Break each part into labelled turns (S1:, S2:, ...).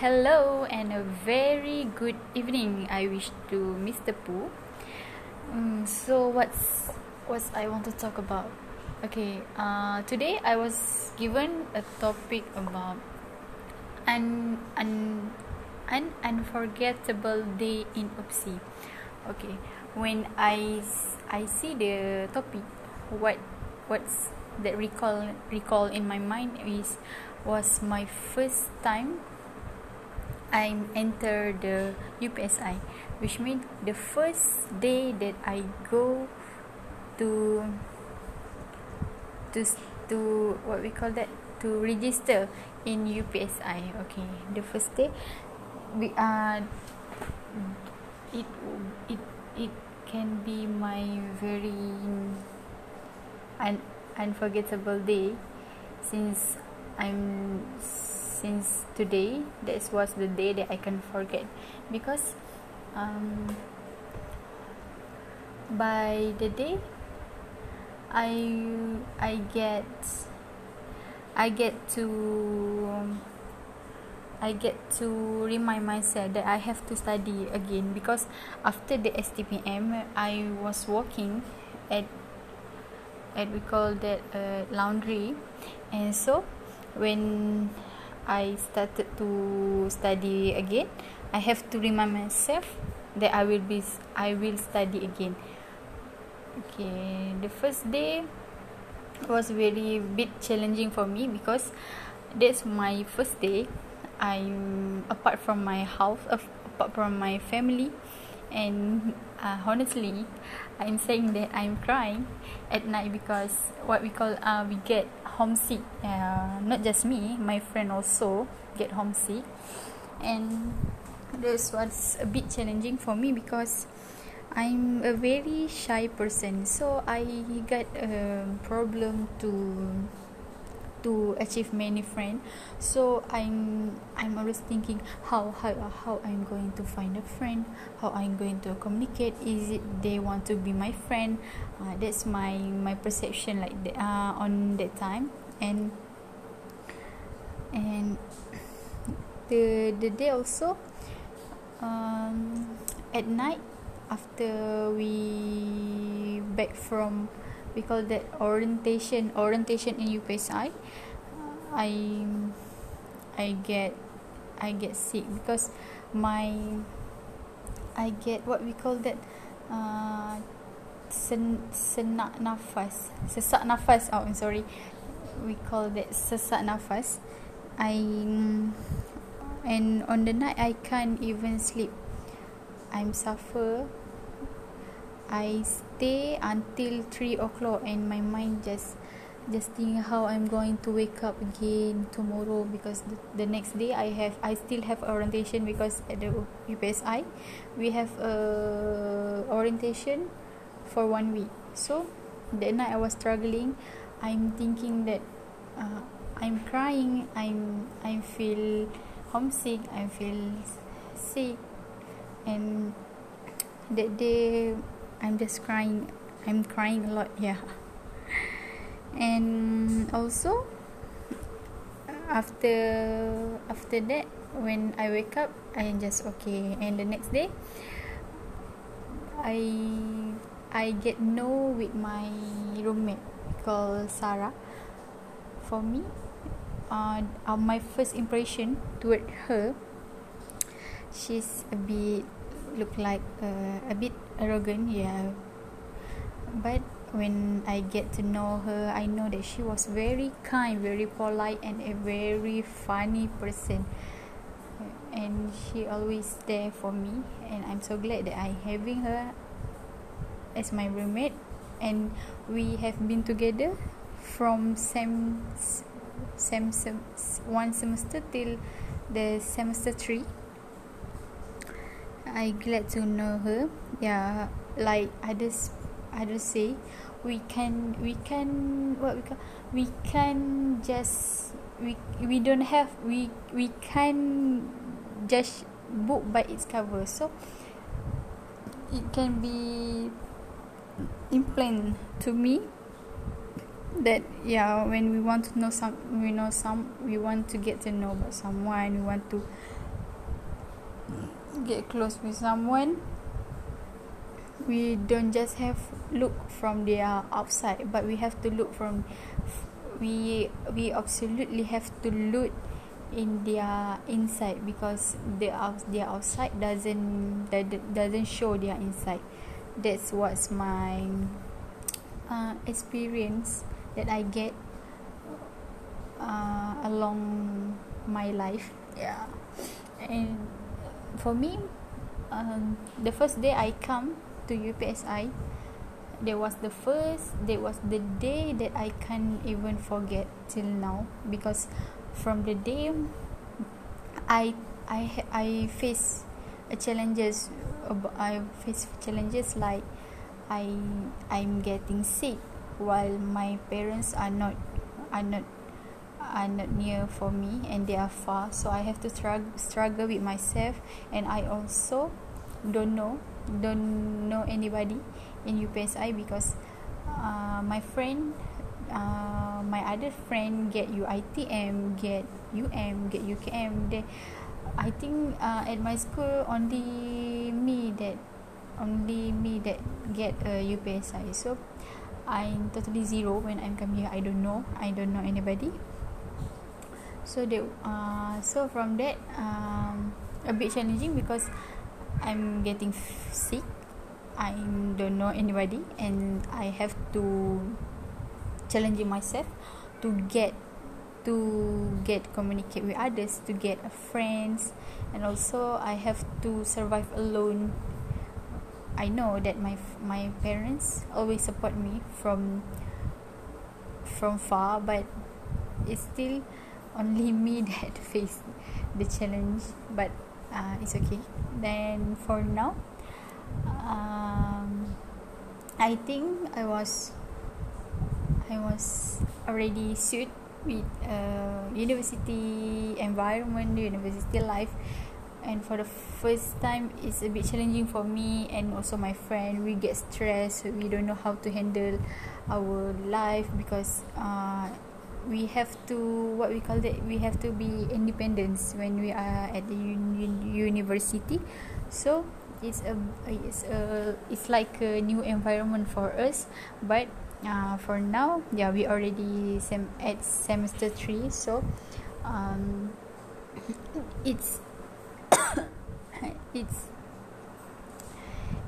S1: hello and a very good evening. I wish to Mr. Pooh. Um, so what's what I want to talk about? Okay, uh, today I was given a topic about an an an unforgettable day in Upsi. Okay, when I I see the topic, what what's that recall recall in my mind is was my first time I enter the UPSI which means the first day that I go to to to what we call that to register in UPSI okay. The first day we are uh, it it it can be my very un, unforgettable day since I'm since today that was the day that I can forget. Because um, by the day I I get I get to I get to remind myself that I have to study again. Because after the STPM I was working at at we call that uh, laundry. And so when I started to study again. I have to remind myself that I will be I will study again. Okay the first day was very bit challenging for me because that's my first day. I'm apart from my house apart from my family and uh, honestly I'm saying that I'm crying at night because what we call uh, we get homesick. Uh, not just me my friend also get homesick. And this was a bit challenging for me because I'm a very shy person. So I got a problem to to achieve many friends. So i'm i'm always thinking how how how i'm going to find a friend how i'm going to communicate. Is it they want to be my friend? Uh, that's my my perception like the, uh, on that time. And and the the day also um, at night after we back from we call that orientation orientation in UPSI I. I get I get sick because my I get what we call that uh, sen, senak nafas sesak nafas oh I'm sorry. We call that sesak nafas. I and on the night I can't even sleep. I'm suffer I stay until three o'clock and my mind just just think how I'm going to wake up again tomorrow because the, the next day I have I still have orientation because at the UPSI we have a orientation for one week. So that night I was struggling. I'm thinking that uh, I'm crying. I'm I feel homesick. I feel sick. And that day I'm just crying I'm crying a lot yeah. And also after after that when I wake up I am just okay. And the next day I I get know with my roommate called Sarah. For me uh, uh my first impression toward her she's a bit look like uh, a bit arrogant yeah. But when I get to know her I know that she was very kind very polite and a very funny person. And she always there for me and I'm so glad that I having her as my roommate. And we have been together from same same sem- one semester till the semester 3 I glad to know her. Yeah like others others say we can we can what we can we can just we we don't have we we can just book by its cover. So it can be implant to me that yeah when we want to know some we know some we want to get to know about someone we want to get close with someone we don't just have look from their outside but we have to look from we we absolutely have to look in their inside because the their outside doesn't doesn't show their inside. That's what's my uh, experience that I get uh, along my life. Yeah. And for me um, the first day I come to UPSI there was the first there was the day that I can't even forget till now because from the day I I I face a challenges I face challenges like I I'm getting sick while my parents are not are not are not near for me and they are far. So I have to struggle struggle with myself and I also don't know don't know anybody in UPSI because uh, my friend uh, my other friend get UITM get UM get UKM they I think uh, at my school only me that only me that get a UPSI so I'm totally zero when I'm come here. I don't know I don't know anybody so that uh, so from that um, a bit challenging because I'm getting sick. I don't know anybody and I have to challenge myself to get to get communicate with others to get friends. And also I have to survive alone. I know that my my parents always support me from from far but it's still only me that face the challenge but uh, it's okay. Then for now um, I think I was I was already suit with uh, university environment university life. And for the first time it's a bit challenging for me and also my friend. We get stressed. We don't know how to handle our life because uh, we have to what we call that we have to be independence when we are at the uni- university. So it's a it's a it's like a new environment for us. But uh, for now yeah we already sem- at semester 3 so um, it's it's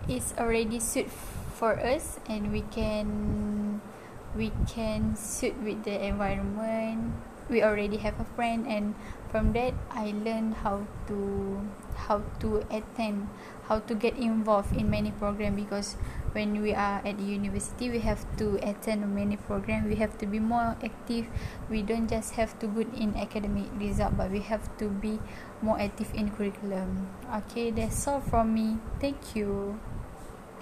S1: it's already suit for us and we can we can suit with the environment. We already have a friend and from that I learned how to how to attend how to get involved in many program because when we are at the university we have to attend many program. We have to be more active. We don't just have to good in academic result but we have to be more active in curriculum. Okay that's all from me. Thank you